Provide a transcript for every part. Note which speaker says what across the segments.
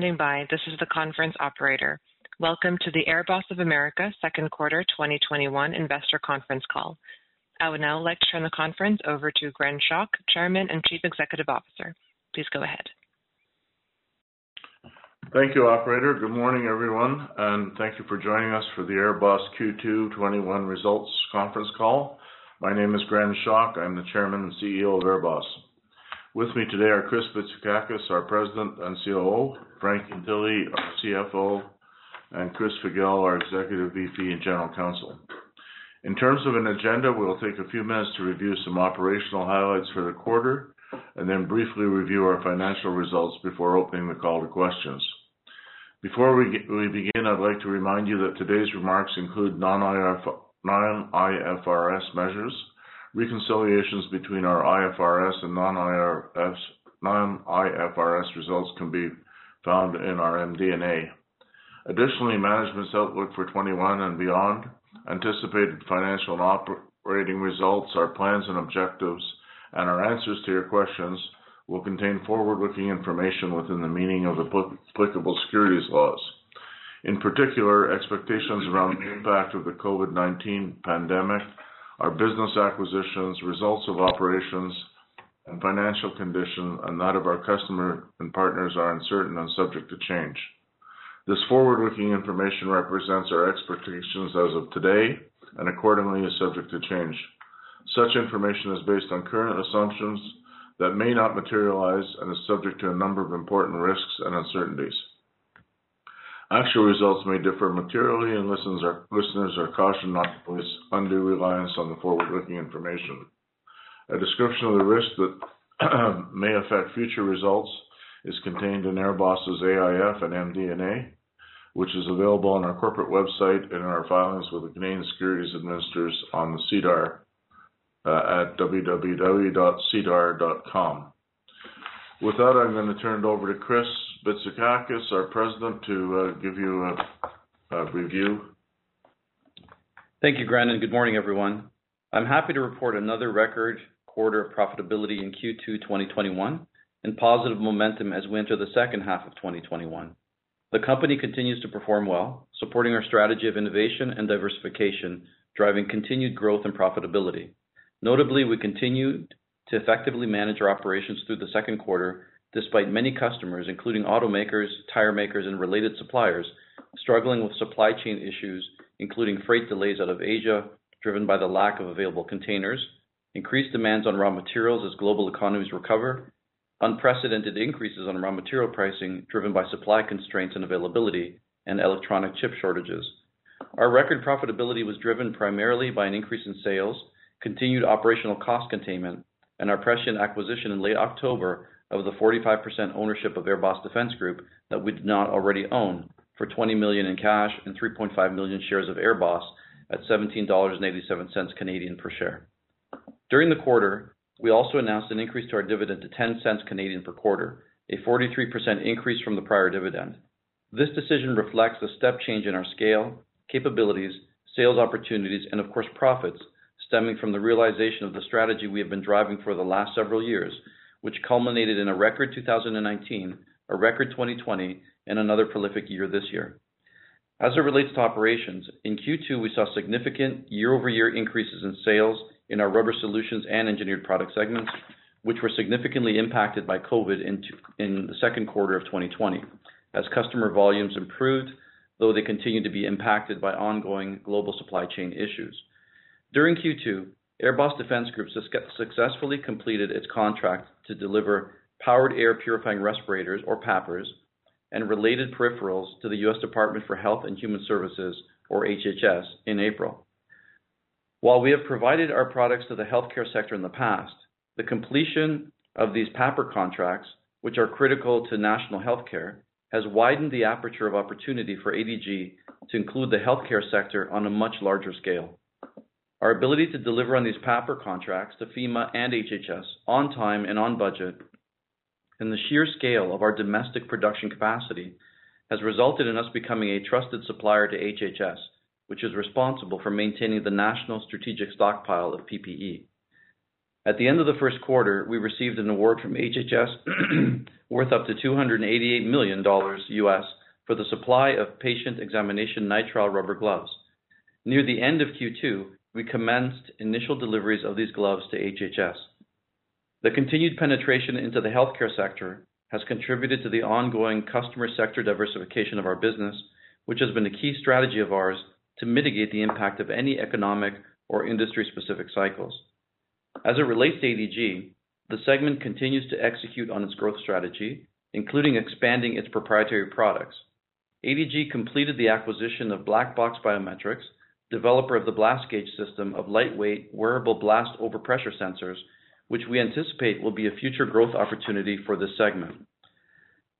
Speaker 1: Standing by. This is the conference operator. Welcome to the AirBoss of America second quarter 2021 investor conference call. I would now like to turn the conference over to Gren Schoch, Chairman and Chief Executive Officer. Please go ahead.
Speaker 2: Thank you, operator. Good morning, everyone, and thank you for joining us for the AirBoss Q2 21 results conference call. My name is Gren Schoch. I'm the Chairman and CEO of AirBoss. With me today are Chris Bitsakakis, our President and COO, Frank Ientile, our CFO, and Chris Figel, our Executive VP and General Counsel. In terms of an agenda, we'll take a few minutes to review some operational highlights for the quarter and then briefly review our financial results before opening the call to questions. Before we begin, I'd like to remind you that today's remarks include non-IFRS measures. Reconciliations between our IFRS and non-IFRS non-IFRS results can be found in our MD&A. Additionally, management's outlook for 2021 and beyond, anticipated financial and operating results, our plans and objectives, and our answers to your questions will contain forward-looking information within the meaning of the applicable securities laws. In particular, expectations around the impact of the COVID-19 pandemic, our business acquisitions, results of operations, and financial condition, and that of our customer and partners are uncertain and subject to change. This forward-looking information represents our expectations as of today and accordingly is subject to change. Such information is based on current assumptions that may not materialize and is subject to a number of important risks and uncertainties. Actual results may differ materially, and listeners are cautioned not to place undue reliance on the forward-looking information. A description of the risks that may affect future results is contained in AirBoss's AIF and MD&A, which is available on our corporate website and in our filings with the Canadian Securities Administrators on the SEDAR uh, at www.sedar.com. With that, I'm going to turn it over to Chris Bitsakakis, our President, to uh, give you a review.
Speaker 3: Thank you, Gren, and good morning, everyone. I'm happy to report another record quarter of profitability in Q2 2021 and positive momentum as we enter the second half of 2021. The company continues to perform well, supporting our strategy of innovation and diversification, driving continued growth and profitability. Notably, we continued to effectively manage our operations through the second quarter, despite many customers, including automakers, tire makers, and related suppliers, struggling with supply chain issues, including freight delays out of Asia, driven by the lack of available containers, increased demands on raw materials as global economies recover, unprecedented increases on raw material pricing driven by supply constraints and availability, and electronic chip shortages. Our record profitability was driven primarily by an increase in sales, continued operational cost containment, and our prescient acquisition in late October of the 45% ownership of AirBoss Defense Group that we did not already own for 20 million in cash and 3.5 million shares of AirBoss at 17.87 Canadian dollars per share. During the quarter, we also announced an increase to our dividend to 0.10 per quarter, a 43% increase from the prior dividend. This decision reflects a step change in our scale, capabilities, sales opportunities, and of course, profits stemming from the realization of the strategy we have been driving for the last several years, which culminated in a record 2019, a record 2020, and another prolific year this year. As it relates to operations, in Q2, we saw significant year-over-year increases in sales in our Rubber Solutions and Engineered Products segments, which were significantly impacted by COVID in the second quarter of 2020 as customer volumes improved, though they continued to be impacted by ongoing global supply chain issues. During Q2, AirBoss Defense Group successfully completed its contract to deliver Powered Air Purifying Respirators, or PAPRs, and related peripherals to the U.S. Department of Health and Human Services, or HHS, in April. While we have provided our products to the healthcare sector in the past, the completion of these PAPR contracts, which are critical to national healthcare, has widened the aperture of opportunity for ADG to include the healthcare sector on a much larger scale. Our ability to deliver on these PAPR contracts to FEMA and HHS on time and on budget, and the sheer scale of our domestic production capacity has resulted in us becoming a trusted supplier to HHS, which is responsible for maintaining the national strategic stockpile of PPE. At the end of the first quarter, we received an award from HHS worth up to $288 million US for the supply of patient examination nitrile rubber gloves. Near the end of Q2, we commenced initial deliveries of these gloves to HHS. The continued penetration into the healthcare sector has contributed to the ongoing customer sector diversification of our business, which has been a key strategy of ours to mitigate the impact of any economic or industry-specific cycles. As it relates to ADG, the segment continues to execute on its growth strategy, including expanding its proprietary products. ADG completed the acquisition of Black Box Biometrics, developer of the Blast Gauge system of lightweight wearable blast overpressure sensors, which we anticipate will be a future growth opportunity for this segment.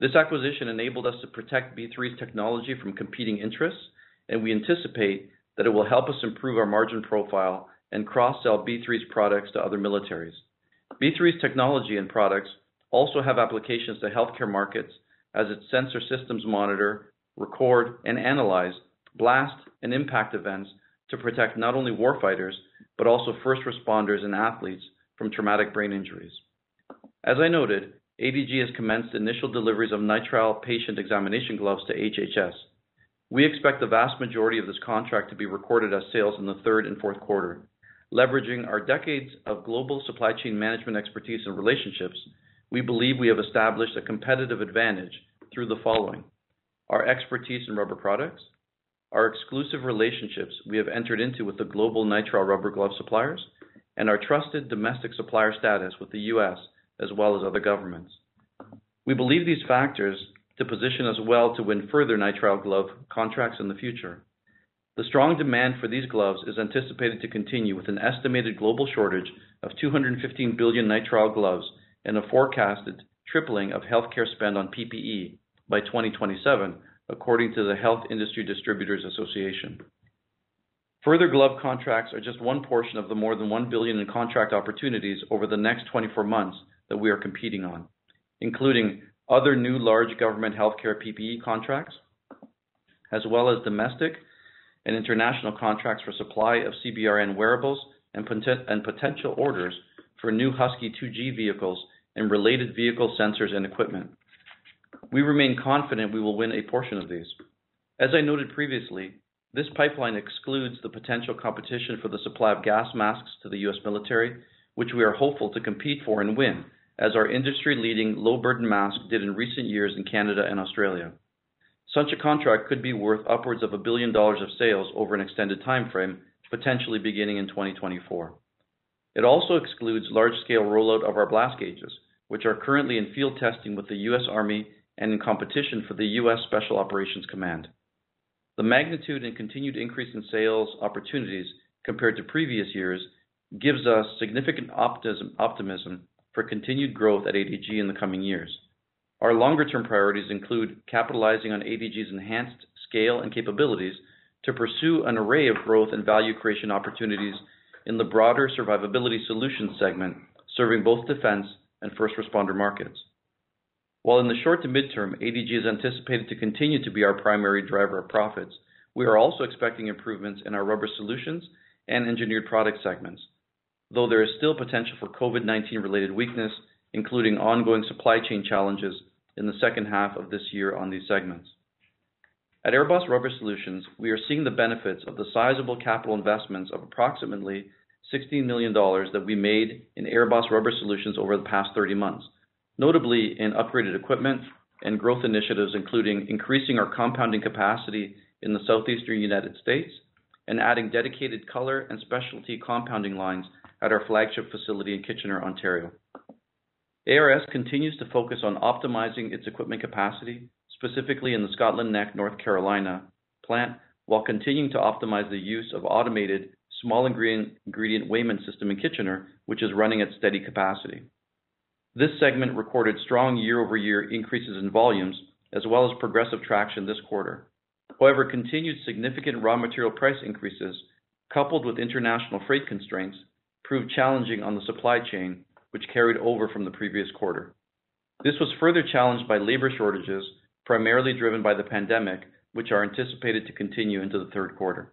Speaker 3: This acquisition enabled us to protect B3's technology from competing interests, and we anticipate that it will help us improve our margin profile and cross-sell B3's products to other militaries. B3's technology and products also have applications to healthcare markets as its sensor systems monitor, record, and analyze blast and impact events to protect not only warfighters, but also first responders and athletes from traumatic brain injuries. As I noted, ADG has commenced initial deliveries of nitrile patient examination gloves to HHS. We expect the vast majority of this contract to be recorded as sales in the third and fourth quarter. Leveraging our decades of global supply chain management expertise and relationships, we believe we have established a competitive advantage through the following. Our expertise in rubber products, our exclusive relationships we have entered into with the global nitrile rubber glove suppliers, and our trusted domestic supplier status with the U.S. as well as other governments. We believe these factors to position us well to win further nitrile glove contracts in the future. The strong demand for these gloves is anticipated to continue with an estimated global shortage of 215 billion nitrile gloves and a forecasted tripling of healthcare spend on PPE by 2027, according to the Health Industry Distributors Association. Further glove contracts are just one portion of the more than 1 billion in contract opportunities over the next 24 months that we are competing on, including other new large government healthcare PPE contracts, as well as domestic and international contracts for supply of CBRN wearables and potential orders for new Husky 2G vehicles and related vehicle sensors and equipment. We remain confident we will win a portion of these. As I noted previously, this pipeline excludes the potential competition for the supply of gas masks to the U.S. military, which we are hopeful to compete for and win, as our industry-leading low-burden mask did in recent years in Canada and Australia. Such a contract could be worth upwards of a $1 billion of sales over an extended timeframe, potentially beginning in 2024. It also excludes large-scale rollout of our blast gauges, which are currently in field testing with the U.S. Army and in competition for the U.S. Special Operations Command. The magnitude and continued increase in sales opportunities compared to previous years gives us significant optimism for continued growth at ADG in the coming years. Our longer-term priorities include capitalizing on ADG's enhanced scale and capabilities to pursue an array of growth and value creation opportunities in the broader survivability solutions segment, serving both defense and first responder markets. While in the short to midterm, ADG is anticipated to continue to be our primary driver of profits, we are also expecting improvements in our rubber solutions and engineered product segments, though there is still potential for COVID-19 related weakness, including ongoing supply chain challenges in the second half of this year on these segments. At AirBoss Rubber Solutions, we are seeing the benefits of the sizable capital investments of approximately $16 million that we made in AirBoss Rubber Solutions over the past 30 months, notably in upgraded equipment and growth initiatives, including increasing our compounding capacity in the southeastern United States and adding dedicated color and specialty compounding lines at our flagship facility in Kitchener, Ontario. ARS continues to focus on optimizing its equipment capacity, specifically in the Scotland Neck, North Carolina plant, while continuing to optimize the use of automated small ingredient weighment system in Kitchener, which is running at steady capacity. This segment recorded strong year-over-year increases in volumes, as well as progressive traction this quarter. However, continued significant raw material price increases, coupled with international freight constraints, proved challenging on the supply chain, which carried over from the previous quarter. This was further challenged by labor shortages, primarily driven by the pandemic, which are anticipated to continue into the third quarter.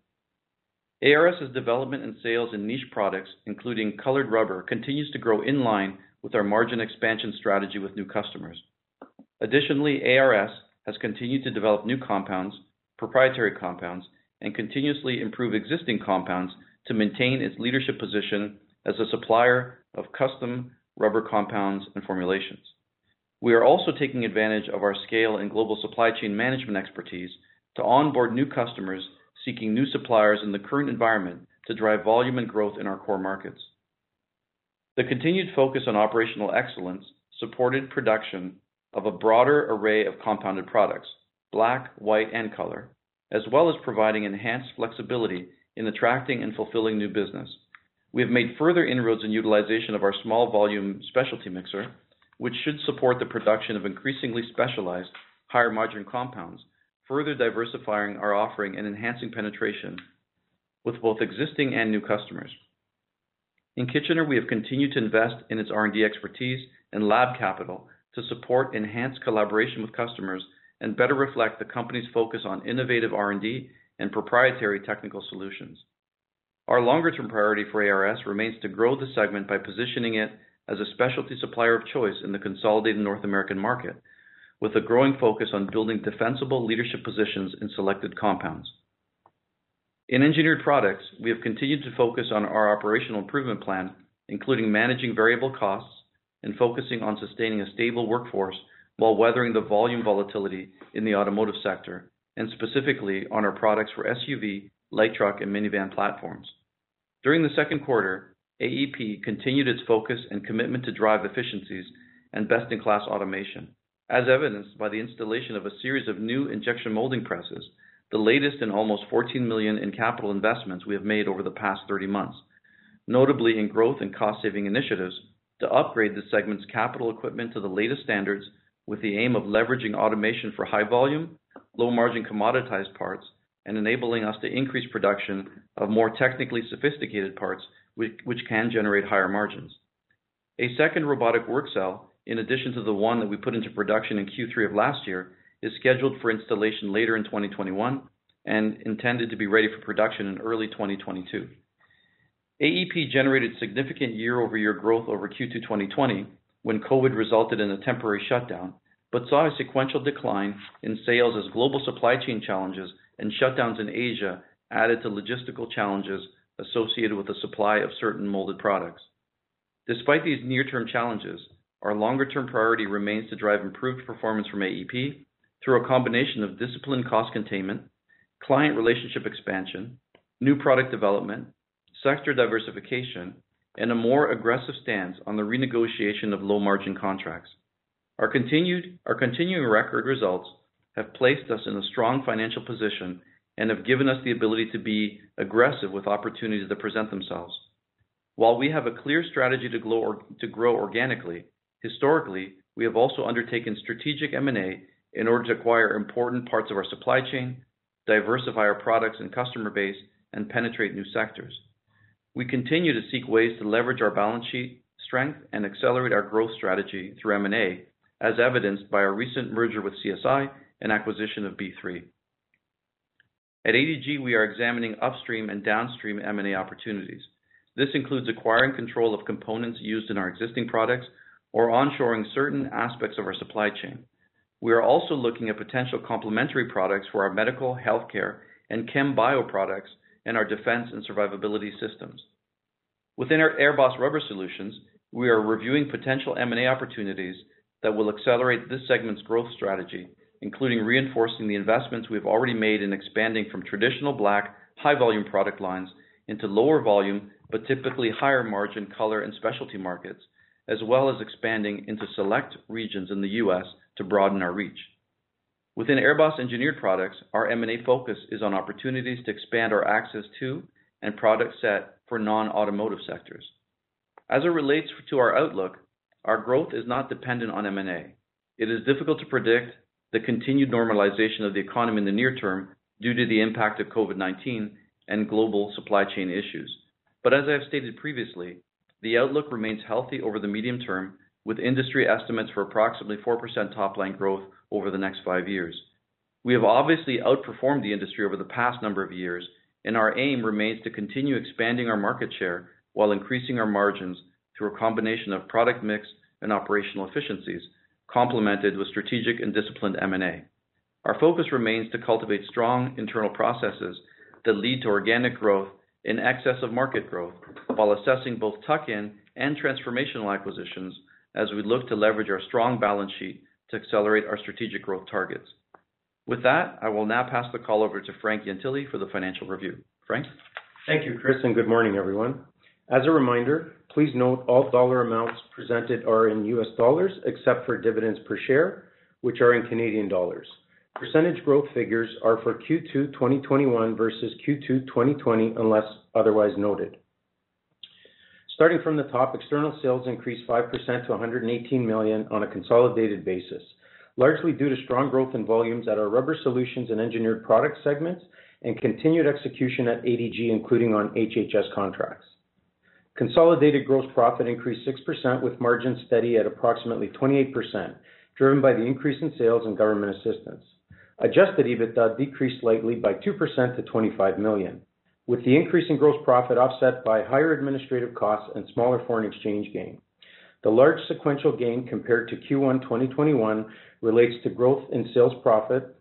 Speaker 3: ARS's development and sales in niche products, including colored rubber, continues to grow in line with our margin expansion strategy with new customers. Additionally, ARS has continued to develop new compounds, proprietary compounds, and continuously improve existing compounds to maintain its leadership position as a supplier of custom rubber compounds and formulations. We are also taking advantage of our scale and global supply chain management expertise to onboard new customers seeking new suppliers in the current environment to drive volume and growth in our core markets. The continued focus on operational excellence supported production of a broader array of compounded products, black, white, and color, as well as providing enhanced flexibility in attracting and fulfilling new business. We have made further inroads in utilization of our small volume specialty mixer, which should support the production of increasingly specialized higher margin compounds, further diversifying our offering and enhancing penetration with both existing and new customers. In Kitchener, we have continued to invest in its R&D expertise and lab capital to support enhanced collaboration with customers and better reflect the company's focus on innovative R&D and proprietary technical solutions. Our longer-term priority for ARS remains to grow the segment by positioning it as a specialty supplier of choice in the consolidated North American market, with a growing focus on building defensible leadership positions in selected compounds. In engineered products, we have continued to focus on our operational improvement plan, including managing variable costs and focusing on sustaining a stable workforce while weathering the volume volatility in the automotive sector, and specifically on our products for SUV, light truck, and minivan platforms. During the second quarter, AEP continued its focus and commitment to drive efficiencies and best-in-class automation, as evidenced by the installation of a series of new injection molding presses, the latest in almost 14 million in capital investments we have made over the past 30 months, notably in growth and cost-saving initiatives to upgrade the segment's capital equipment to the latest standards with the aim of leveraging automation for high volume, low margin commoditized parts, and enabling us to increase production of more technically sophisticated parts which can generate higher margins. A second robotic work cell, in addition to the one that we put into production in Q3 of last year, is scheduled for installation later in 2021 and intended to be ready for production in early 2022. AEP generated significant year-over-year growth over Q2 2020, when COVID resulted in a temporary shutdown, but saw a sequential decline in sales as global supply chain challenges and shutdowns in Asia added to logistical challenges associated with the supply of certain molded products. Despite these near-term challenges, our longer-term priority remains to drive improved performance from AEP through a combination of disciplined cost containment, client relationship expansion, new product development, sector diversification, and a more aggressive stance on the renegotiation of low-margin contracts. Our continuing record results have placed us in a strong financial position and have given us the ability to be aggressive with opportunities that present themselves. While we have a clear strategy to grow organically, historically, we have also undertaken strategic M&A in order to acquire important parts of our supply chain, diversify our products and customer base, and penetrate new sectors. We continue to seek ways to leverage our balance sheet strength and accelerate our growth strategy through M&A, as evidenced by our recent merger with CSI and acquisition of B3. At ADG, we are examining upstream and downstream M&A opportunities. This includes acquiring control of components used in our existing products or onshoring certain aspects of our supply chain. We are also looking at potential complementary products for our medical, healthcare, and chem bio products and our defense and survivability systems. Within our AirBoss Rubber Solutions, we are reviewing potential M&A opportunities that will accelerate this segment's growth strategy, including reinforcing the investments we've already made in expanding from traditional black, high-volume product lines into lower volume, but typically higher margin color and specialty markets, as well as expanding into select regions in the U.S. to broaden our reach. Within AirBoss Engineered Products, our M&A focus is on opportunities to expand our access to and product set for non-automotive sectors. As it relates to our outlook, our growth is not dependent on M&A. It is difficult to predict the continued normalization of the economy in the near term due to the impact of COVID-19 and global supply chain issues. But as I have stated previously, the outlook remains healthy over the medium term, with industry estimates for approximately 4% top-line growth over the next five years. We have obviously outperformed the industry over the past number of years, and our aim remains to continue expanding our market share while increasing our margins through a combination of product mix and operational efficiencies, complemented with strategic and disciplined M&A. Our focus remains to cultivate strong internal processes that lead to organic growth in excess of market growth while assessing both tuck-in and transformational acquisitions as we look to leverage our strong balance sheet to accelerate our strategic growth targets. With that, I will now pass the call over to Frank Ientile for the financial review. Frank?
Speaker 4: Thank you, Chris, and good morning, everyone. As a reminder, please note all dollar amounts presented are in US dollars, except for dividends per share, which are in Canadian dollars. Percentage growth figures are for Q2 2021 versus Q2 2020, unless otherwise noted. Starting from the top, external sales increased 5% to 118 million on a consolidated basis, largely due to strong growth in volumes at our Rubber Solutions and Engineered Products segments and continued execution at ADG, including on HHS contracts. Consolidated gross profit increased 6% with margins steady at approximately 28%, driven by the increase in sales and government assistance. Adjusted EBITDA decreased slightly by 2% to 25 million, with the increase in gross profit offset by higher administrative costs and smaller foreign exchange gain. The large sequential gain compared to Q1 2021 relates to growth in sales profit,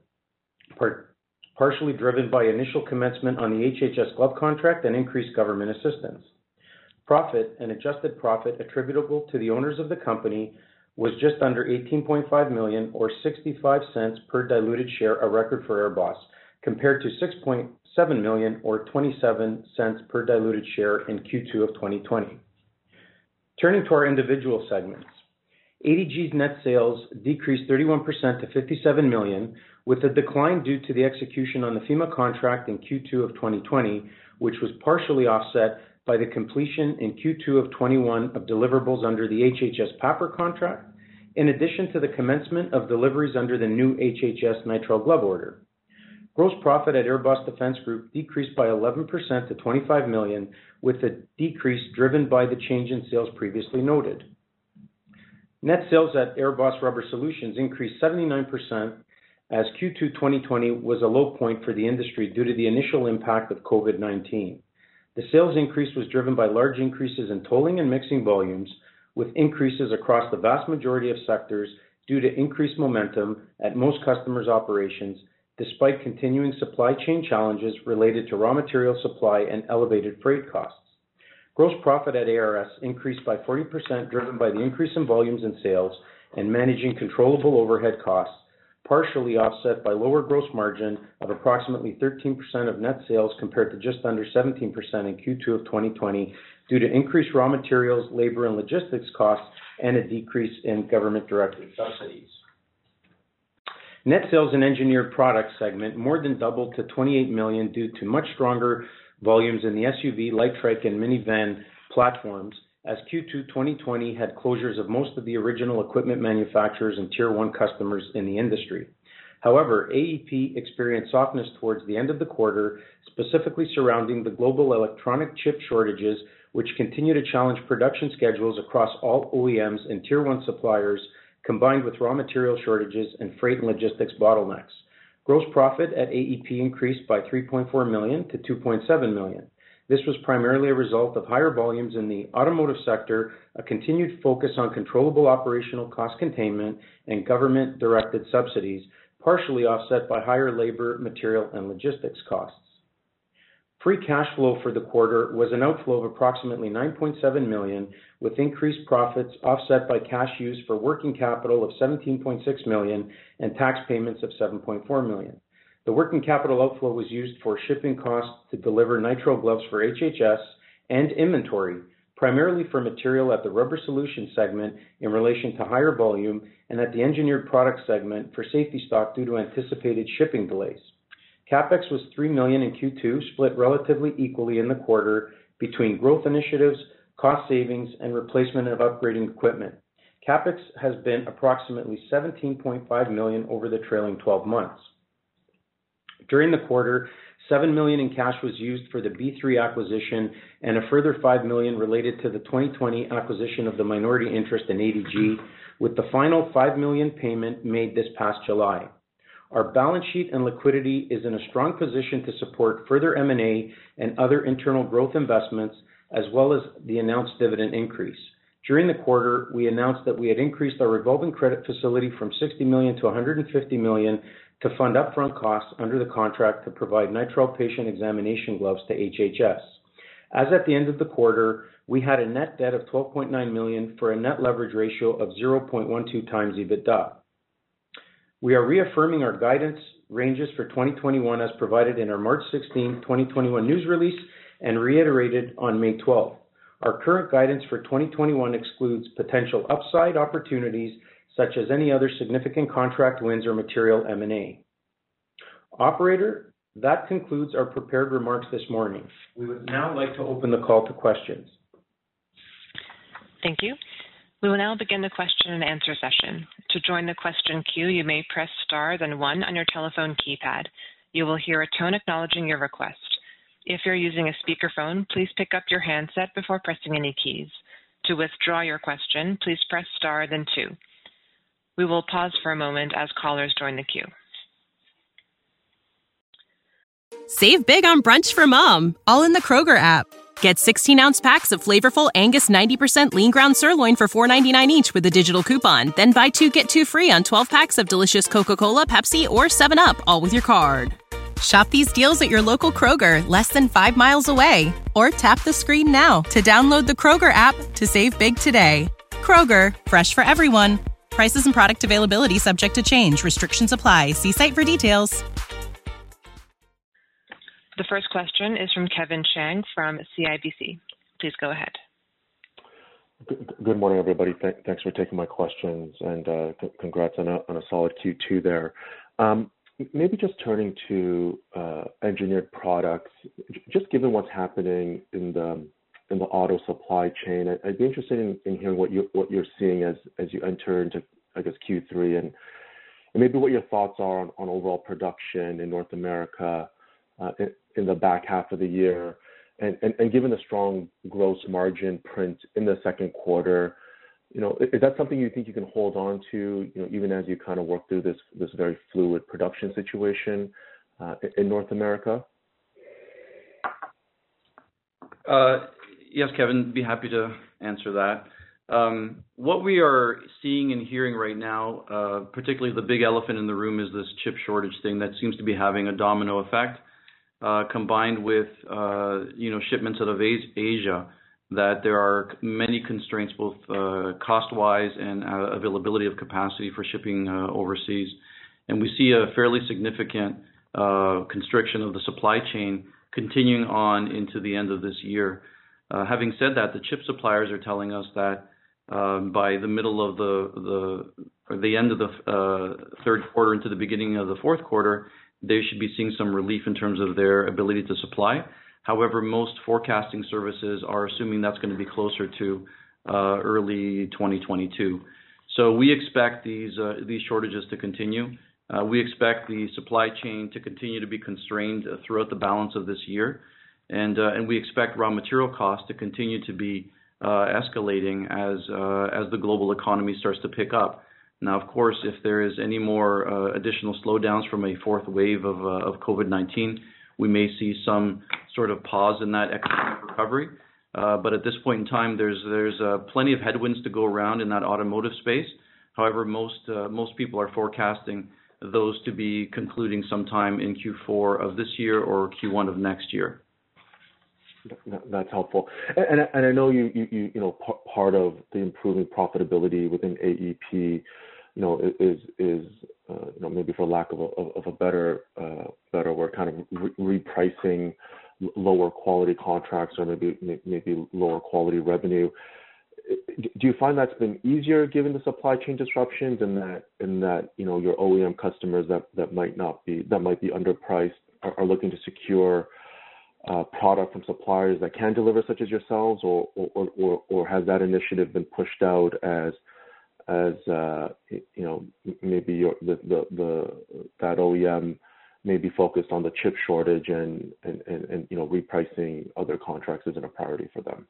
Speaker 4: partially driven by initial commencement on the HHS glove contract and increased government assistance. Profit and adjusted profit attributable to the owners of the company was just under 18.5 million or $0.65 per diluted share, a record for AirBoss, compared to 6.7 million or $0.27 per diluted share in Q2 of 2020. Turning to our individual segments. ADG's net sales decreased 31% to 57 million, with a decline due to the execution on the FEMA contract in Q2 of 2020, which was partially offset by the completion in Q2 of 2021 of deliverables under the HHS PAPR contract, in addition to the commencement of deliveries under the new HHS nitrile glove order. Gross profit at AirBoss Defense Group decreased by 11% to 25 million, with the decrease driven by the change in sales previously noted. Net sales at AirBoss Rubber Solutions increased 79% as Q2 2020 was a low point for the industry due to the initial impact of COVID-19. The sales increase was driven by large increases in tolling and mixing volumes, with increases across the vast majority of sectors due to increased momentum at most customers' operations, despite continuing supply chain challenges related to raw material supply and elevated freight costs. Gross profit at ARS increased by 40%, driven by the increase in volumes and sales and managing controllable overhead costs, partially offset by lower gross margin of approximately 13% of net sales compared to just under 17% in Q2 of 2020 due to increased raw materials, labor, and logistics costs and a decrease in government-directed subsidies. Net sales in Engineered Products segment more than doubled to 28 million due to much stronger volumes in the SUV, light truck, and minivan platforms as Q2 2020 had closures of most of the original equipment manufacturers and tier one customers in the industry. However, AEP experienced softness towards the end of the quarter, specifically surrounding the global electronic chip shortages, which continue to challenge production schedules across all OEMs and tier one suppliers, combined with raw material shortages and freight and logistics bottlenecks. Gross profit at AEP increased by 3.4 million to $2.7 million. This was primarily a result of higher volumes in the automotive sector, a continued focus on controllable operational cost containment, and government-directed subsidies, partially offset by higher labor, material, and logistics costs. Free cash flow for the quarter was an outflow of approximately 9.7 million, with increased profits offset by cash used for working capital of 17.6 million and tax payments of $7.4 million. The working capital outflow was used for shipping costs to deliver nitrile gloves for HHS and inventory, primarily for material at the Rubber Solutions segment in relation to higher volume and at the Engineered Products segment for safety stock due to anticipated shipping delays. CapEx was 3 million in Q2, split relatively equally in the quarter between growth initiatives, cost savings, and replacement of upgrading equipment. CapEx has been approximately 17.5 million over the trailing 12 months. During the quarter, 7 million in cash was used for the B3 acquisition and a further 5 million related to the 2020 acquisition of the minority interest in ADG, with the final 5 million payment made this past July. Our balance sheet and liquidity is in a strong position to support further M&A and other internal growth investments, as well as the announced dividend increase. During the quarter, we announced that we had increased our revolving credit facility from 60 million to 150 million to fund upfront costs under the contract to provide nitrile patient examination gloves to HHS. As at the end of the quarter, we had a net debt of 12.9 million for a net leverage ratio of 0.12 times EBITDA. We are reaffirming our guidance ranges for 2021 as provided in our March 16, 2021 news release and reiterated on May 12. Our current guidance for 2021 excludes potential upside opportunities such as any other significant contract wins or material M&A. Operator, that concludes our prepared remarks this morning. We would now like to open the call to questions.
Speaker 1: Thank you. We will now begin the question and answer session. To join the question queue, you may press star then one on your telephone keypad. You will hear a tone acknowledging your request. If you're using a speakerphone, please pick up your handset before pressing any keys. To withdraw your question, please press star then two. We will pause for a moment as callers join the queue.
Speaker 5: Save big on brunch for mom, all in the Kroger app. Get 16 ounce packs of flavorful Angus 90% lean ground sirloin for $4.99 each with a digital coupon. Then buy two get two free on 12 packs of delicious Coca Cola, Pepsi, or 7UP, all with your card. Shop these deals at your local Kroger, less than five miles away. Or tap the screen now to download the Kroger app to save big today. Kroger, fresh for everyone. Prices and product availability subject to change. Restrictions apply. See site for details.
Speaker 1: The first question is from Kevin Chiang from CIBC. Please go ahead.
Speaker 6: Good morning, everybody. Thanks for taking my questions, and uh, congrats on a solid Q2 there. Um, maybe just turning to uh, engineered products. Just given what's happening in the auto supply chain, I'd be interested in hearing what you're seeing as you enter into, I guess, Q3, and maybe what your thoughts are on overall production in North America uh, in the back half of the year. And given the strong gross margin print in the second quarter, you know, is that something you think you can hold on to you know, even as you kind of work through this very fluid production situation uh, in North America?
Speaker 3: Uh, Yes, Kevin, be happy to answer that. Um, what we are seeing and hearing right now, uh, particularly the big elephant in the room, is this chip shortage thing that seems to be having a domino effect, uh, combined with uh, you know shipments out of Asia, that there are many constraints, both uh, cost-wise and availability of capacity for shipping overseas. And we see a fairly significant constriction of the supply chain continuing on into the end of this year. Uh, having said that, the chip suppliers are telling us that um, by the middle of the or the end of the uh, third quarter into the beginning of the fourth quarter, they should be seeing some relief in terms of their ability to supply. However, most forecasting services are assuming that's going to be closer to uh, early 2022. So We expect these uh these shortages to continue. We expect the supply chain to continue to be constrained throughout the balance of this year. Uh, and we expect raw material costs to continue to be uh, escalating uh, as the global economy starts to pick up. Now, of course, if there is any more additional slowdowns from a fourth wave of COVID-19, we may see some sort of pause in that economic recovery. But at this point in time, there's there's plenty of headwinds to go around in that automotive space. However, most most people are forecasting those to be concluding sometime in Q4 of this year or Q1 of next year.
Speaker 6: That's helpful. And I know you you you know part of the improving profitability within AEP you know, is, is uh, you know, maybe for lack of a of a better better word, kind of repricing lower quality contracts or maybe maybe lower quality revenue. Do you find that's been easier given the supply chain disruptions in that and that, you know, your OEM customers that that might not be that might be underpriced are looking to secure Uh, product from suppliers that can deliver, such as yourselves? Or or or, or has that initiative been pushed out as as uh, you know, maybe the the the that OEM may be focused on the chip shortage and you know, repricing other contracts isn't a priority for them?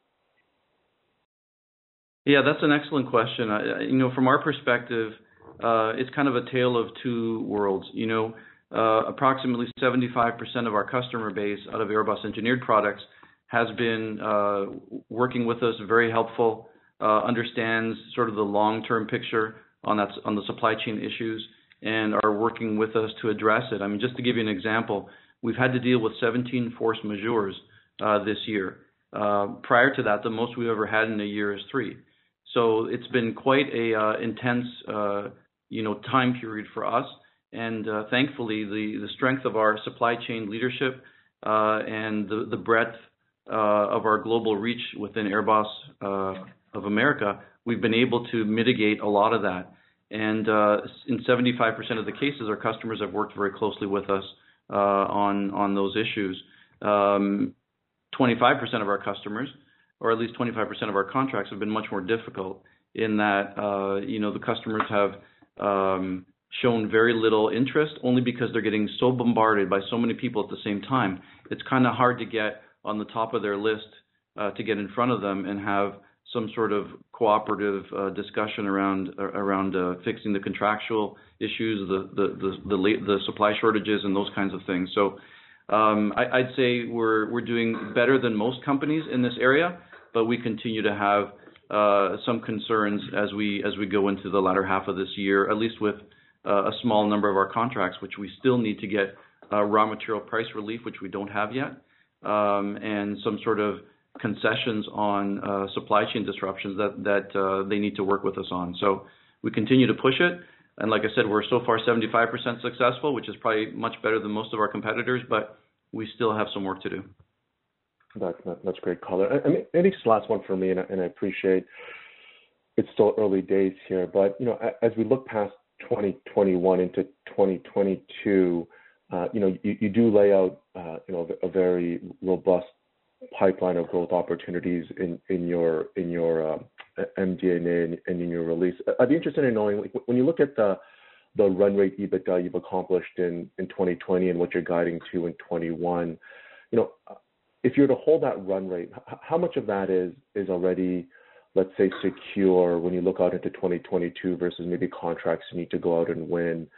Speaker 3: Yeah, that's an excellent question. You know, from our perspective, uh, it's kind of a tale of two worlds. You know, Uh, approximately 75% of our customer base out of AirBoss Engineered Products has been uh, working with us, very helpful, uh, understands sort of the long-term picture on that on the supply chain issues and are working with us to address it. I mean, just to give you an example, we've had to deal with 17 force majeures this year. Prior to that, the most we've ever had in a year is three. So It's been quite a intense, you know, time period for us. Uh, thankfully, the the strength of our supply chain leadership uh, and the the breadth uh, of our global reach within AirBoss of America, we've been able to mitigate a lot of that. And in 75% of the cases, our customers have worked very closely with us on those issues. Um, 25% of our customers, or at least 25% of our contracts, have been much more difficult in that, you know, the customers have um, shown very little interest only because they're getting so bombarded by so many people at the same time. It's kinda hard to get on the top of their list uh, to get in front of them and have some sort of cooperative uh, discussion around uh, around fixing the contractual issues, the the the the supply shortages and those kinds of things. So. Um, I'd say we're we're doing better than most companies in this area, but we continue to have some concerns as we as we go into the latter half of this year, at least with a small number of our contracts, which we still need to get uh, raw material price relief, which we don't have yet, um, and some sort of concessions on uh, supply chain disruptions that uh, they need to work with us on. So we continue to push it. And like I said, we're so far 75% successful, which is probably much better than most of our competitors, but we still have some work to do.
Speaker 6: That's great color. Maybe just last one for me, and I appreciate it's still early days here, but you know, as we look past 2021 into 2022, uh, you know, you do lay out uh, you know, a very robust pipeline of growth opportunities in your MD&A um, and in your release. I'd be interested in knowing, when you look at the run rate EBITDA you've accomplished in 2020 and what you're guiding to in 2021, you know, if you were to hold that run rate, how much of that is is already, let's say, secure when you look out into 2022 versus maybe contracts you need to go out and win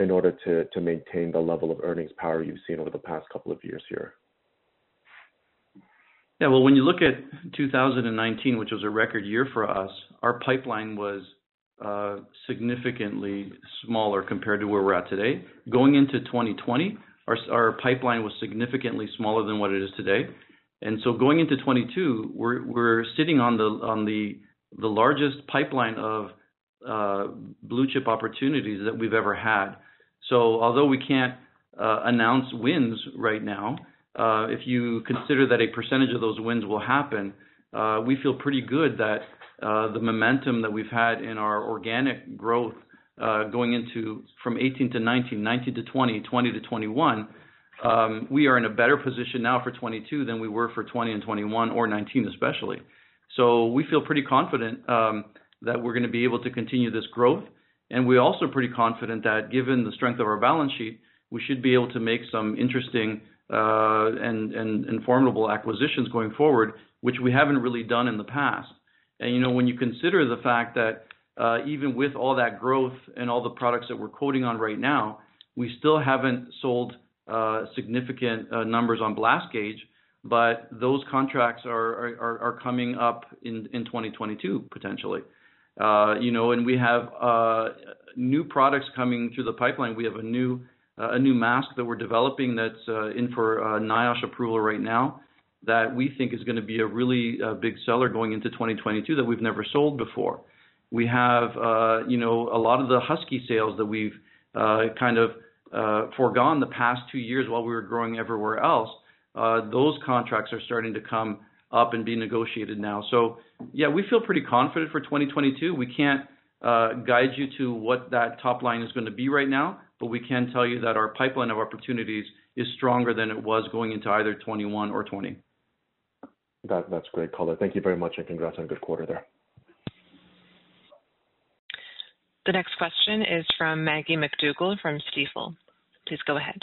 Speaker 6: in order to to maintain the level of earnings power you've seen over the past couple of years here?
Speaker 3: Yeah. Well, when you look at 2019, which was a record year for us, our pipeline was uh, significantly smaller compared to where we're at today. Going into 2020, our pipeline was significantly smaller than what it is today. And so going into 2022, we're we're sitting on the on the, the largest pipeline of uh, blue chip opportunities that we've ever had. So although we can't uh, announce wins right now, uh, if you consider that a percentage of those wins will happen, we feel pretty good that the momentum that we've had in our organic growth going into from 18 to 19, 19 to 20, 20 to 2021, Um, we are in a better position now for 2022 than we were for 2020 and 2021 or 2019 especially. So we feel pretty confident um, that we're gonna be able to continue this growth. And We're also pretty confident that given the strength of our balance sheet, we should be able to make some interesting uh and and formidable acquisitions going forward, which we haven't really done in the past. And you know, when you consider the fact that uh, even with all that growth and all the products that we're quoting on right now, we still haven't sold Uh, significant uh, numbers on Blast Gauge, but those contracts are are, are coming up in in 2022, potentially. Uh, You know, and we have uh, new products coming through the pipeline. We have a new uh, a new mask that we're developing that's in for NIOSH approval right now that we think is gonna be a really big seller going into 2022 that we've never sold before. We have, you know, a lot of the Husky sales that we've kind of Uh, forgone the past two years while we were growing everywhere else. Uh, those contracts are starting to come up and be negotiated now. So yeah, we feel pretty confident for 2022. We can't uh, guide you to what that top line is gonna be right now, but we can tell you that our pipeline of opportunities is stronger than it was going into either 21 or 2020.
Speaker 6: That's great color. Thank you very much, and congrats on a good quarter there.
Speaker 1: The next question is from Maggie MacDougall from Stifel. Please go ahead.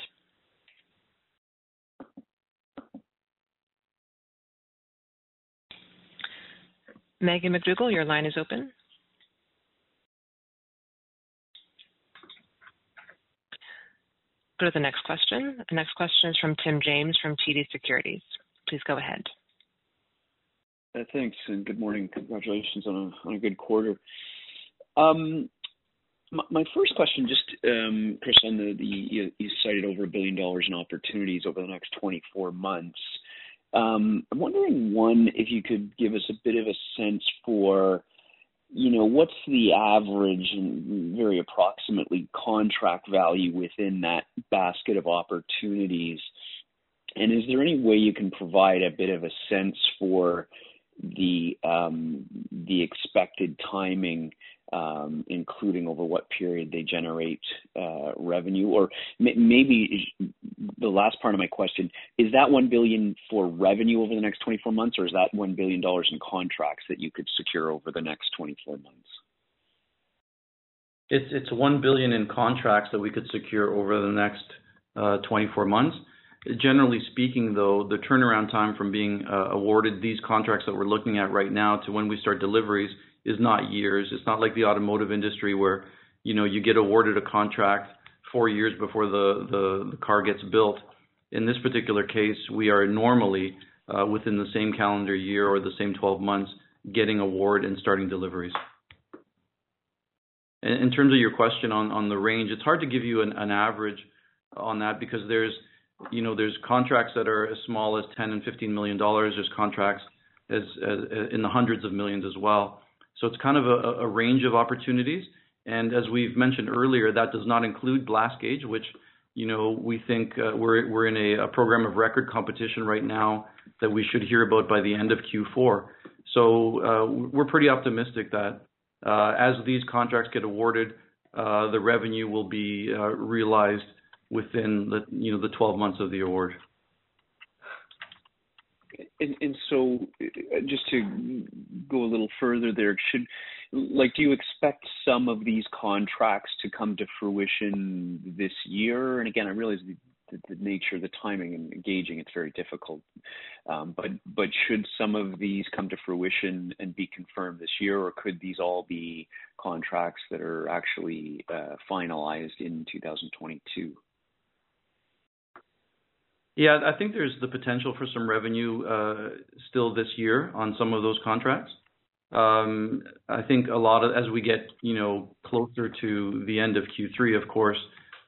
Speaker 1: Maggie MacDougall, your line is open. Go to the next question. The next question is from Tim James from TD Securities. Please go ahead.
Speaker 7: Thanks, and good morning. Congratulations on a good quarter. Um, My first question, just, Chris, on the you cited over a 1 billion dollars in opportunities over the next 24 months. I'm wondering, one, if you could give us a bit of a sense for, you know, what's the average and very approximately contract value within that basket of opportunities? And is there any way you can provide a bit of a sense for the um the expected timing, including over what period they generate uh, revenue? Or maybe the last part of my question, is that 1 billion for revenue over the next 24 months, or is that 1 billion dollars in contracts that you could secure over the next 24 months?
Speaker 3: It's it's 1 billion in contracts that we could secure over the next uh, 24 months. Generally speaking, though, the turnaround time from being awarded these contracts that we're looking at right now to when we start deliveries is not years. It's not like the automotive industry where, you know, you get awarded a contract four years before the the car gets built. In this particular case, we are normally uh, within the same calendar year or the same 12 months, getting award and starting deliveries. In terms of your question on on the range, it's hard to give you an average on that because there's, you know, there's contracts that are as small as 10 and 15 million dollars. There's contracts as in the hundreds of millions as well. So it's kind of a a range of opportunities. And as we've mentioned earlier, that does not include Glass Gauge, which, you know, we think, uh, we're we're in a a, program of record competition right now that we should hear about by the end of Q4. So uh, We're pretty optimistic that, uh, as these contracts get awarded, the revenue will be realized within the, you know, the 12 months of the award.
Speaker 7: And so, uh, just to go a little further there, should like, do you expect some of these contracts to come to fruition this year? And again, I realize the nature, the timing and engaging, it's very difficult. Um, but should some of these come to fruition and be confirmed this year, or could these all be contracts that are actually uh, finalized in 2022?
Speaker 3: Yeah. I think there's the potential for some revenue uh, still this year on some of those contracts. Um, I think a lot of as we get, you know, closer to the end of Q3, of course,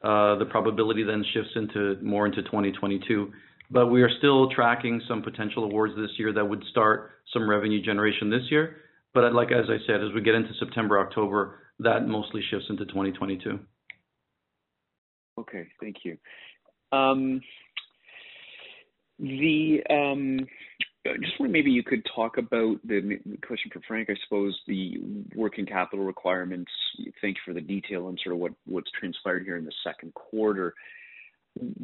Speaker 3: uh, the probability then shifts into more into 2022. But We are still tracking some potential awards this year that would start some revenue generation this year. But like, as I said, as we get into September, October, that mostly shifts into 2022.
Speaker 7: Okay. Thank you. Um, Um, just wonder maybe you could talk about the question for Frank, I suppose, the working capital requirements. Thank you for the detail on sort of what what's transpired here in the second quarter.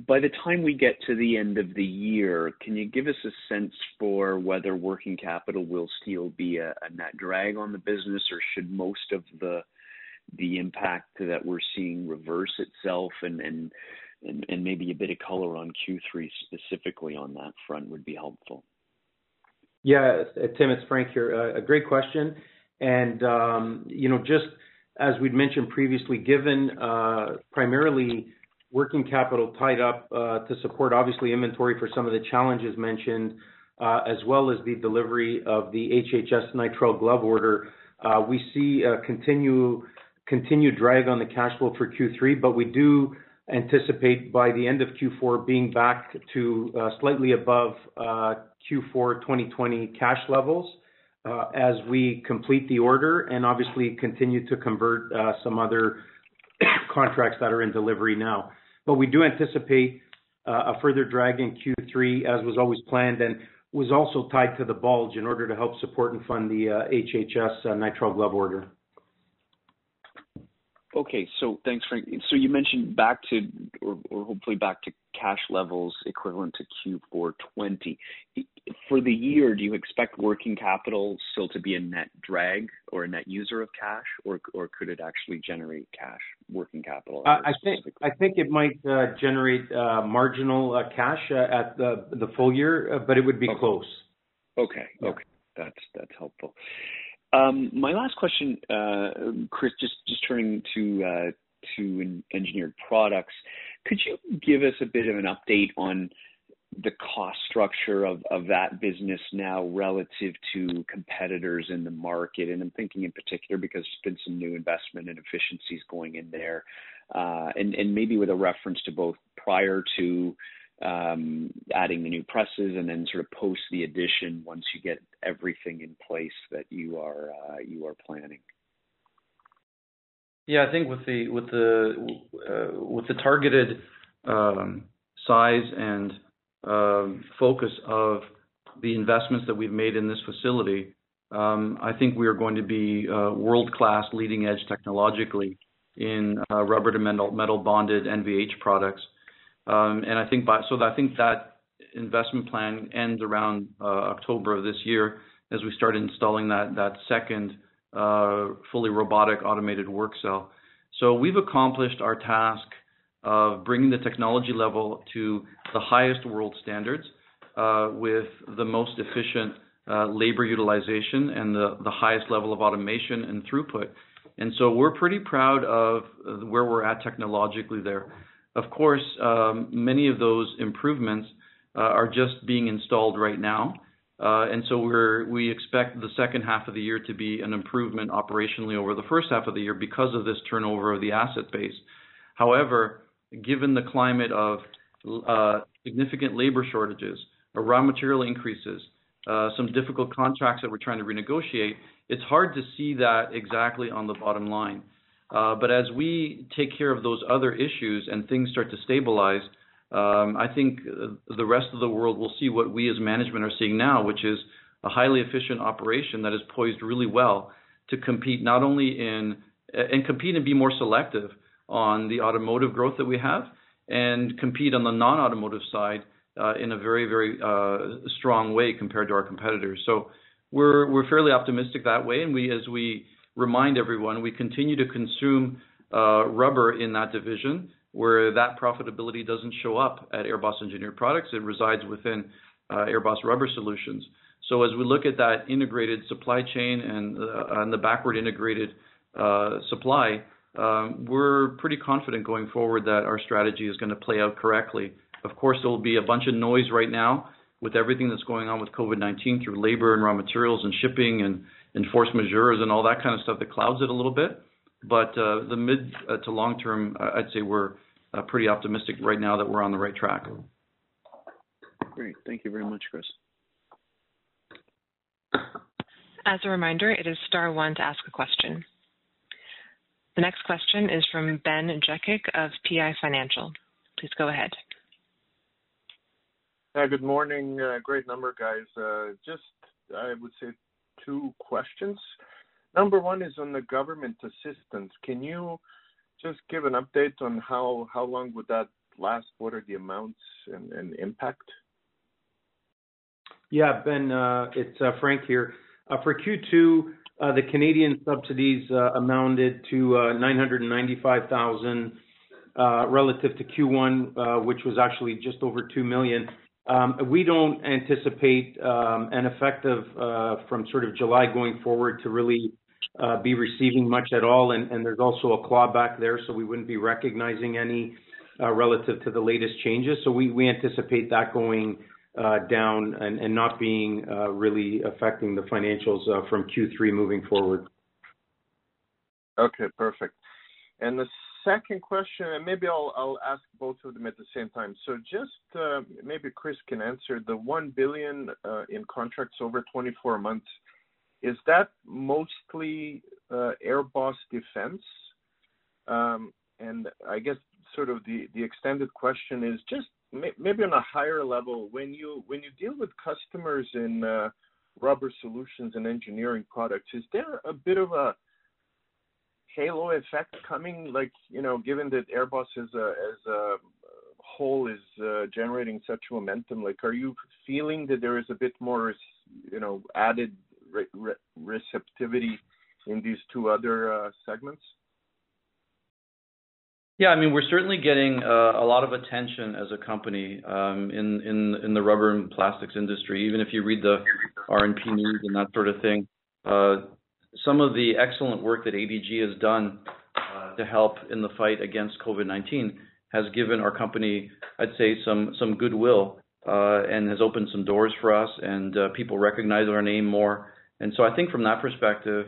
Speaker 7: By the time we get to the end of the year, can you give us a sense for whether working capital will still be a net drag on the business, or should most of the the impact that we're seeing reverse itself? And maybe a bit of color on Q3 specifically on that front would be helpful.
Speaker 4: Yeah. Tim, it's Frank here. A great question. And um, you know, just as we'd mentioned previously, given uh, primarily working capital tied up to support obviously inventory for some of the challenges mentioned, uh, as well as the delivery of the HHS nitrile glove order, we see a continued drag on the cash flow for Q3, but we do anticipate by the end of Q4 being back to uh, slightly above uh, Q4 2020 cash levels, uh, as we complete the order and obviously continue to convert some other contracts that are in delivery now. But we do anticipate a further drag in Q3, as was always planned, and was also tied to the bulge in order to help support and fund the HHS nitrile glove order.
Speaker 7: Okay. So thanks, Frank. So you mentioned back to or hopefully back to cash levels equivalent to Q4 2020. For the year, do you expect working capital still to be a net drag or a net user of cash, or or could it actually generate cash working capital?
Speaker 4: Uh, I think I think it might uh, generate uh, marginal cash at the full year, but it would be close.
Speaker 7: Okay. Okay. That's that's helpful. Um, my last question, uh, Chris, just just turning to uh to Engineered Products. Could you give us a bit of an update on the cost structure of that business now relative to competitors in the market? And I'm thinking in particular because there's been some new investment and efficiencies going in there. Uh, and maybe with a reference to both prior to adding the new presses and then sort of post the addition once you get everything in place that you are uh, you are planning.
Speaker 3: Yeah, I think with the with the uh, with the targeted um, size and focus of the investments that we've made in this facility, um, I think we are going to be uh, world-class, leading-edge technologically in uh, rubber to metal, metal bonded NVH products. Um, I think by so I think that investment plan ends around uh, October of this year as we start installing that that second uh, fully robotic automated work cell. So we've accomplished our task of bringing the technology level to the highest world standards, uh, with the most efficient labor utilization and the the highest level of automation and throughput. And so we're pretty proud of where we're at technologically there. Of course, um, many of those improvements uh, are just being installed right now. Uh, and so we expect the second half of the year to be an improvement operationally over the first half of the year because of this turnover of the asset base. However, given the climate of uh, significant labor shortages, uh, raw material increases, some difficult contracts that we're trying to renegotiate, it's hard to see that exactly on the bottom line. As we take care of those other issues and things start to stabilize, um, I think the rest of the world will see what we as management are seeing now, which is a highly efficient operation that is poised really well to compete not only in and compete and be more selective on the automotive growth that we have and compete on the non-automotive side uh, in a very very uh, strong way compared to our competitors. So we're we're fairly optimistic that way. And we as we remind everyone, we continue to consume uh, rubber in that division where that profitability doesn't show up at AirBoss Engineered Products. It resides within uh, AirBoss Rubber Solutions. So as we look at that integrated supply chain and uh, the backward integrated supply, um, we're pretty confident going forward that our strategy is going to play out correctly. Of course, there will be a bunch of noise right now with everything that's going on with COVID-19 through labor and raw materials and shipping and force majeures and all that kind of stuff that clouds it a little bit. But uh, the mid uh, to long term, uh, I'd say we're pretty optimistic right now that we're on the right track.
Speaker 7: Great. Thank you very much, Chris.
Speaker 1: As a reminder, it is star one to ask a question. The next question is from Ben Jekic of PI Financial. Please go ahead.
Speaker 8: Good morning. Great number, guys. Just, I would say two questions. Number one is on the government assistance. Can you just give an update on how how long would that last? What are the amounts and impact?
Speaker 4: Yeah, Ben, uh, it's uh, Frank here. Uh, for Q2, the Canadian subsidies amounted to 995,000 relative to Q1, which was actually just over 2 million. Um, we don't anticipate um, an effective uh, from sort of July going forward to really uh, be receiving much at all. And there's also a clawback there, so we wouldn't be recognizing any uh, relative to the latest changes. So we anticipate that going down and not being really affecting the financials from Q3 moving forward.
Speaker 8: Okay, perfect. The second question, and maybe I'll ask both of them at the same time. So just uh, maybe Chris can answer the 1 billion uh, in contracts over 24 months. Is that mostly uh, AirBoss Defense? Um, and I guess sort of the extended question is just maybe on a higher level, when you when you deal with customers in Rubber Solutions and engineering Products, is there a bit of a halo effect coming? Like, you know, given that AirBoss as a as a whole is uh, generating such momentum, like, are you feeling that there is a bit more, you know, added re- re- receptivity in these two other uh, segments?
Speaker 3: Yeah, I mean, we're certainly getting uh, a lot of attention as a company um, in in in the rubber and plastics industry. Even if you read the R&P news and that sort of thing, uh, some of the excellent work that ADG has done uh, to help in the fight against COVID-19 has given our company, I'd say, some some goodwill uh, and has opened some doors for us, and uh, people recognize our name more. And so I think from that perspective,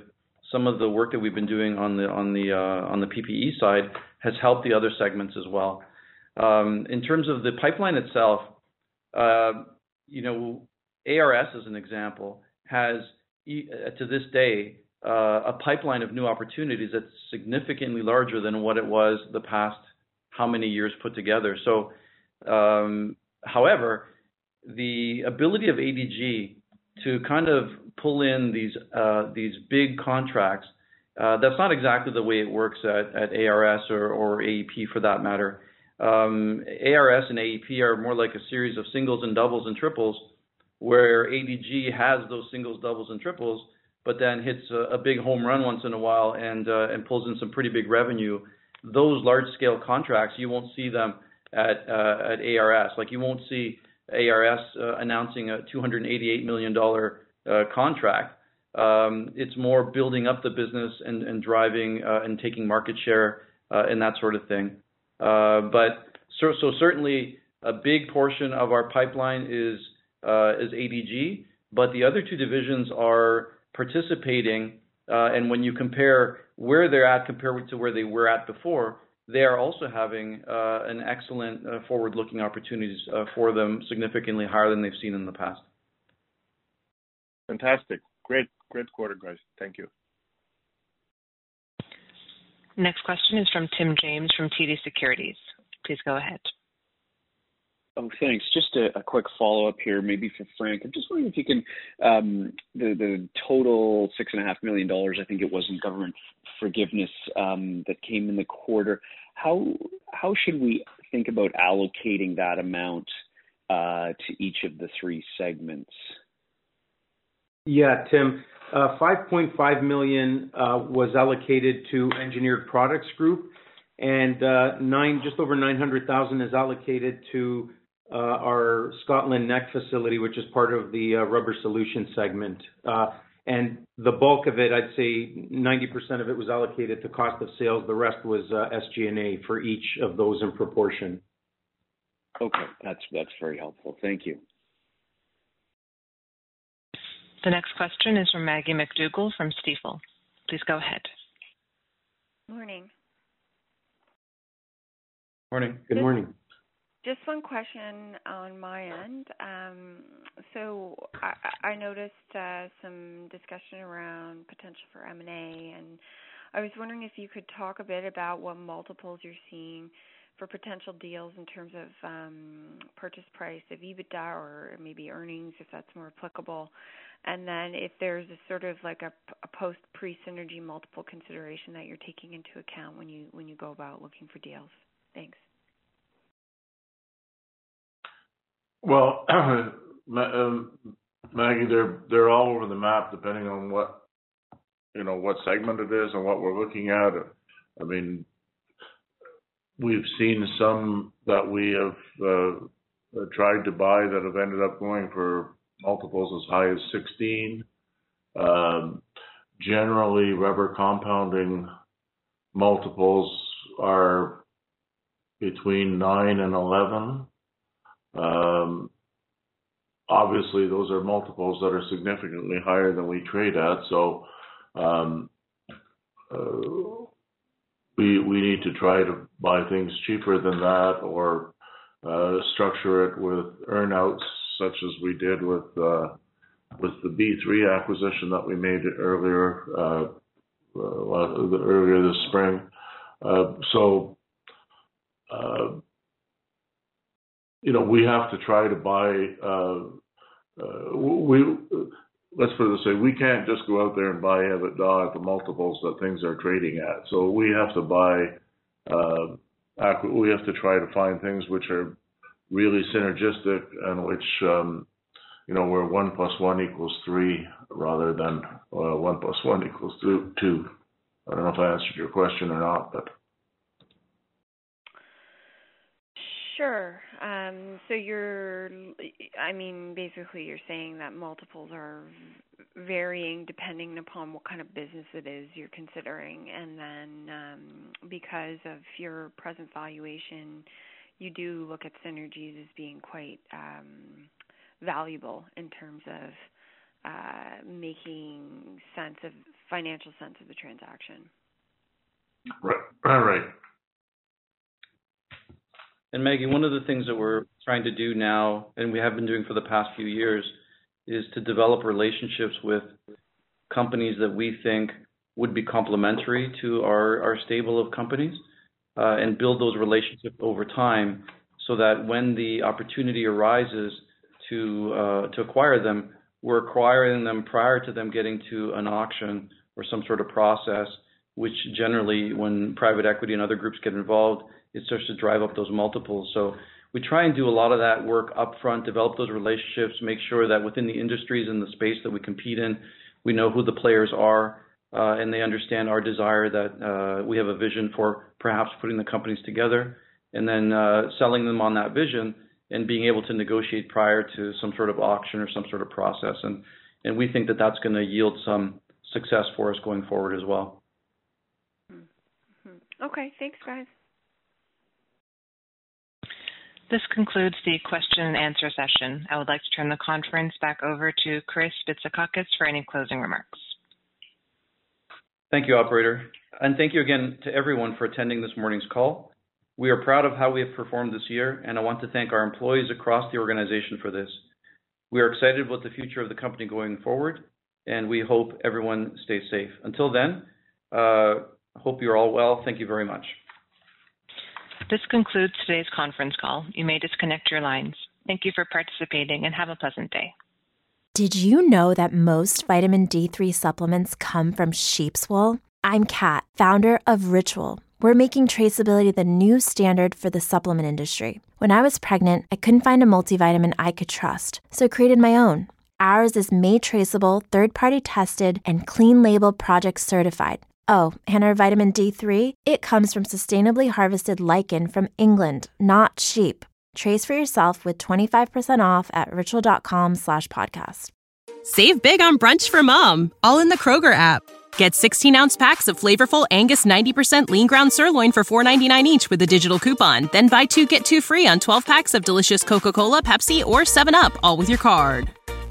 Speaker 3: some of the work that we've been doing on the on the uh, on the PPE side has helped the other segments as well. Um, in terms of the pipeline itself, uh, you know, ARS as an example has uh, to this day uh, a pipeline of new opportunities that's significantly larger than what it was the past how many years put together. So, um, however, the ability of ADG to kind of pull in these uh, these big contracts uh, that's not exactly the way it works at, at ARS or, or AEP for that matter. Um, ARS and AEP are more like a series of singles and doubles and triples, where ADG has those singles, doubles, and triples, but then hits a, a big home run once in a while and uh, and pulls in some pretty big revenue. Those large scale contracts, you won't see them at uh, at ARS. Like you won't see ARS uh, announcing a 288 million dollar uh, contract. Um, it's more building up the business and, and driving uh, and taking market share uh, and that sort of thing. Uh, but so, so, certainly a big portion of our pipeline is uh, is ADG, but the other two divisions are participating. Uh, and when you compare where they're at compared to where they were at before, they are also having uh, an excellent forward-looking opportunities for them, significantly higher than they've seen in the past.
Speaker 8: Fantastic. Great, great quarter, guys. Thank you.
Speaker 1: Next question is from Tim James from TD Securities. Please go ahead.
Speaker 7: Oh, thanks. Just a quick follow-up here, maybe for Frank. I'm just wondering if you can, um, the total $6.5 million, I think it was, in government forgiveness, um, that came in the quarter. How how should we think about allocating that amount uh, to each of the three segments?
Speaker 4: Yeah, Tim. Uh, 5.5 million uh, was allocated to Engineered Products Group, and uh, just over 900,000 is allocated to Uh, our Scotland Neck facility, which is part of the uh, Rubber Solution segment. Uh, and The bulk of it, I'd say 90% of it was allocated to cost of sales. The rest was SG&A for each of those in proportion.
Speaker 7: Okay. That's, that's very helpful. Thank you.
Speaker 1: The next question is from Maggie MacDougall from Stifel. Please go ahead.
Speaker 9: Morning.
Speaker 4: Morning. Good morning.
Speaker 9: Just one question on my end. Um, so I noticed uh, some discussion around potential for M&A, and I was wondering if you could talk a bit about what multiples you're seeing for potential deals in terms of um, purchase price of EBITDA or maybe earnings, if that's more applicable. And then if there's a sort of like a, a post pre synergy multiple consideration that you're taking into account when you when you go about looking for deals. Thanks.
Speaker 2: Well, um, Maggie, they're they're all over the map depending on what you know what segment it is and what we're looking at. I mean, we've seen some that we have uh, tried to buy that have ended up going for multiples as high as 16. Um, generally, rubber compounding multiples are between 9 and 11. Um, obviously, those are multiples that are significantly higher than we trade at. So um, uh, we we need to try to buy things cheaper than that or uh, structure it with earnouts such as we did with uh, with the B3 acquisition that we made earlier earlier this spring. You know, we have to try to buy. We let's put it this way: we can't just go out there and buy EBITDA at the multiples that things are trading at. So we have to buy. Uh, we have to try to find things which are really synergistic and which um, you know where one plus one equals three rather than uh, one plus one equals two. I don't know if I answered your question or not, but.
Speaker 9: Sure. Um, so you're, I mean, basically you're saying that multiples are varying depending upon what kind of business it is you're considering, and then um, because of your present valuation, you do look at synergies as being quite um, valuable in terms of uh, making sense of financial sense of the transaction.
Speaker 2: Right. Right.
Speaker 3: And Maggie, one of the things that we're trying to do now, and we have been doing for the past few years, is to develop relationships with companies that we think would be complementary to our, our stable of companies uh, and build those relationships over time so that when the opportunity arises to uh, to acquire them, we're acquiring them prior to them getting to an auction or some sort of process, which generally, when private equity and other groups get involved, it starts to drive up those multiples. So we try and do a lot of that work upfront, develop those relationships, make sure that within the industries and the space that we compete in, we know who the players are, uh, and they understand our desire that uh, we have a vision for perhaps putting the companies together, and then uh, selling them on that vision and being able to negotiate prior to some sort of auction or some sort of process. And and we think that that's going to yield some success for us going forward as well.
Speaker 9: Mm-hmm. Okay, thanks, guys.
Speaker 1: This concludes the question and answer session. I would like to turn the conference back over to Chris Bitsakakis for any closing remarks.
Speaker 3: Thank you, operator. And thank you again to everyone for attending this morning's call. We are proud of how we have performed this year, and I want to thank our employees across the organization for this. We are excited about the future of the company going forward, and we hope everyone stays safe. Until then, uh, hope you're all well. Thank you very much.
Speaker 1: This concludes today's conference call. You may disconnect your lines. Thank you for participating and have a pleasant day.
Speaker 10: Did you know that most vitamin D3 supplements come from sheep's wool? I'm Kat, founder of Ritual. We're making traceability the new standard for the supplement industry. When I was pregnant, I couldn't find a multivitamin I could trust, so I created my own. Ours is made traceable, third party tested, and clean label project certified. Oh, and our vitamin D3, it comes from sustainably harvested lichen from England, not sheep. Trace for yourself with 25% off at ritual.com slash podcast.
Speaker 5: Save big on brunch for mom, all in the Kroger app. Get 16 ounce packs of flavorful Angus 90% lean ground sirloin for $4.99 each with a digital coupon. Then buy two get two free on 12 packs of delicious Coca Cola, Pepsi, or 7UP, all with your card.